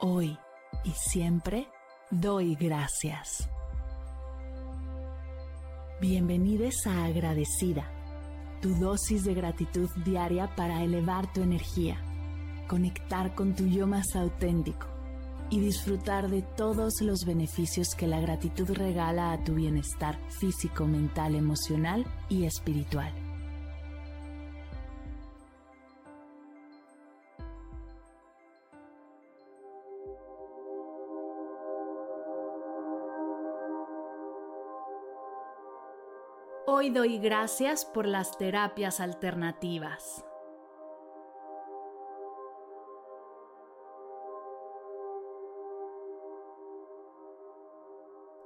hoy y siempre doy gracias. Bienvenidos a Agradecida, tu dosis de gratitud diaria para elevar tu energía, conectar con tu yo más auténtico y disfrutar de todos los beneficios que la gratitud regala a tu bienestar físico, mental, emocional y espiritual. Hoy doy gracias por las terapias alternativas.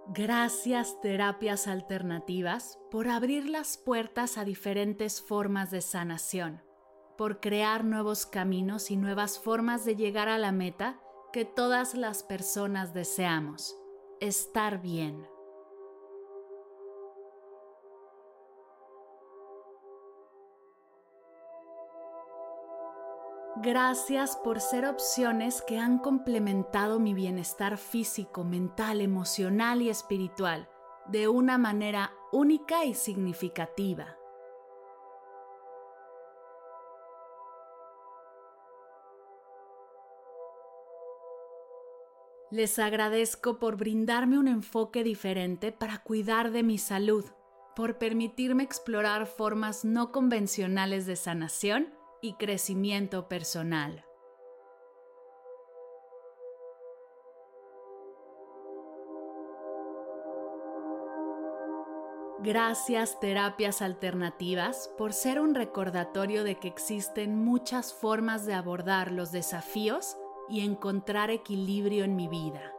Gracias terapias alternativas por abrir las puertas a diferentes formas de sanación, por crear nuevos caminos y nuevas formas de llegar a la meta que todas las personas deseamos, estar bien. Gracias por ser opciones que han complementado mi bienestar físico, mental, emocional y espiritual de una manera única y significativa. Les agradezco por brindarme un enfoque diferente para cuidar de mi salud, por permitirme explorar formas no convencionales de sanación y crecimiento personal. Gracias terapias alternativas por ser un recordatorio de que existen muchas formas de abordar los desafíos y encontrar equilibrio en mi vida.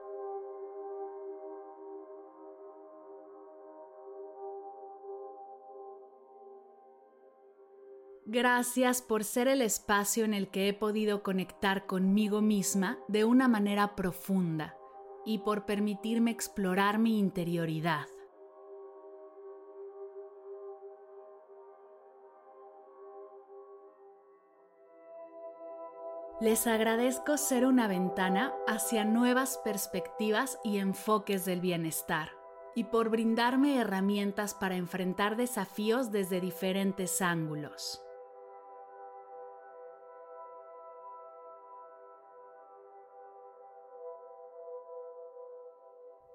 Gracias por ser el espacio en el que he podido conectar conmigo misma de una manera profunda y por permitirme explorar mi interioridad. Les agradezco ser una ventana hacia nuevas perspectivas y enfoques del bienestar y por brindarme herramientas para enfrentar desafíos desde diferentes ángulos.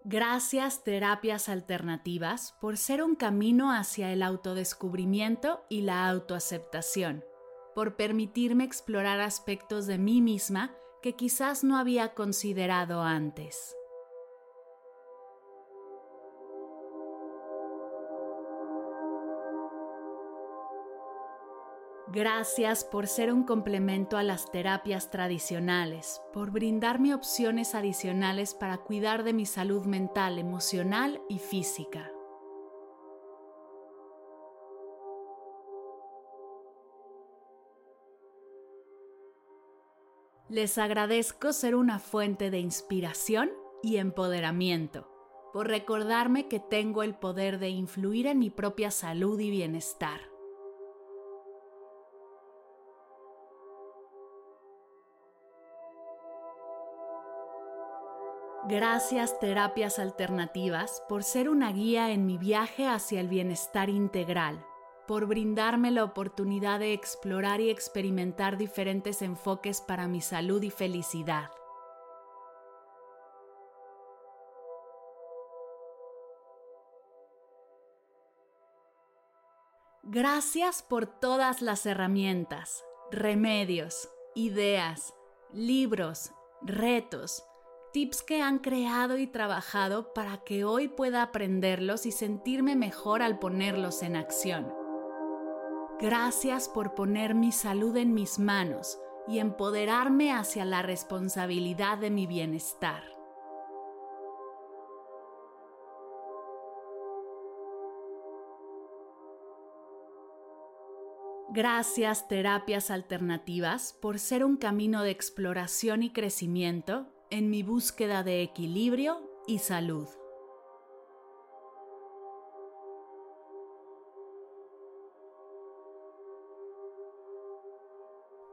Gracias terapias alternativas por ser un camino hacia el autodescubrimiento y la autoaceptación, por permitirme explorar aspectos de mí misma que quizás no había considerado antes. Gracias por ser un complemento a las terapias tradicionales, por brindarme opciones adicionales para cuidar de mi salud mental, emocional y física. Les agradezco ser una fuente de inspiración y empoderamiento, por recordarme que tengo el poder de influir en mi propia salud y bienestar. Gracias terapias alternativas por ser una guía en mi viaje hacia el bienestar integral, por brindarme la oportunidad de explorar y experimentar diferentes enfoques para mi salud y felicidad. Gracias por todas las herramientas, remedios, ideas, libros, retos, tips que han creado y trabajado para que hoy pueda aprenderlos y sentirme mejor al ponerlos en acción. Gracias por poner mi salud en mis manos y empoderarme hacia la responsabilidad de mi bienestar. Gracias terapias alternativas por ser un camino de exploración y crecimiento en mi búsqueda de equilibrio y salud.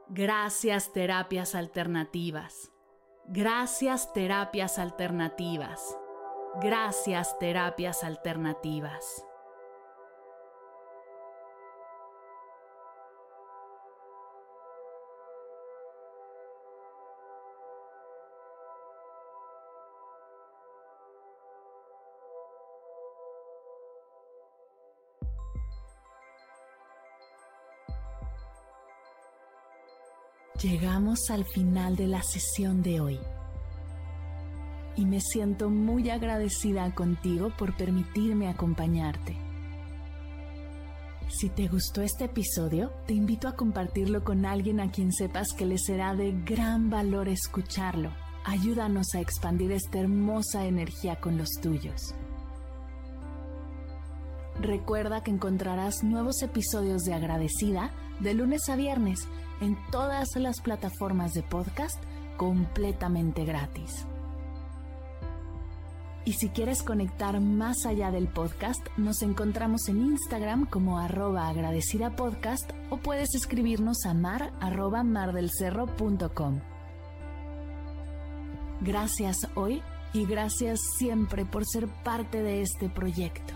Gracias terapias alternativas. Gracias terapias alternativas. Gracias terapias alternativas. Llegamos al final de la sesión de hoy y me siento muy agradecida contigo por permitirme acompañarte. Si te gustó este episodio, te invito a compartirlo con alguien a quien sepas que le será de gran valor escucharlo. Ayúdanos a expandir esta hermosa energía con los tuyos. Recuerda que encontrarás nuevos episodios de Agradecida de lunes a viernes en todas las plataformas de podcast completamente gratis. Y si quieres conectar más allá del podcast, nos encontramos en Instagram como arroba agradecida podcast o puedes escribirnos a mar arroba mardelcerro.com. Gracias hoy y gracias siempre por ser parte de este proyecto.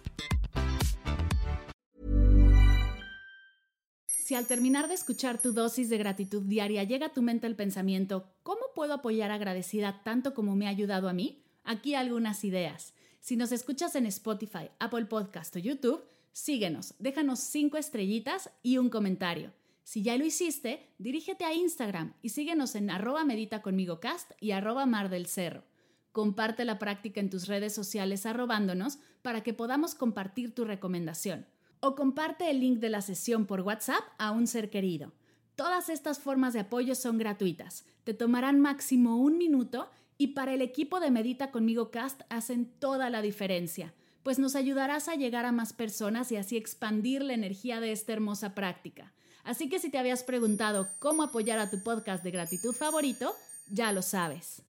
Si al terminar de escuchar tu dosis de gratitud diaria llega a tu mente el pensamiento, ¿cómo puedo apoyar agradecida tanto como me ha ayudado a mí? Aquí algunas ideas. Si nos escuchas en Spotify, Apple Podcast o YouTube, síguenos, déjanos cinco estrellitas y un comentario. Si ya lo hiciste, dirígete a Instagram y síguenos en arroba medita conmigo cast y arroba mar del cerro. Comparte la práctica en tus redes sociales arrobándonos para que podamos compartir tu recomendación o comparte el link de la sesión por WhatsApp a un ser querido. Todas estas formas de apoyo son gratuitas, te tomarán máximo un minuto y para el equipo de Medita conmigo Cast hacen toda la diferencia, pues nos ayudarás a llegar a más personas y así expandir la energía de esta hermosa práctica. Así que si te habías preguntado cómo apoyar a tu podcast de gratitud favorito, ya lo sabes.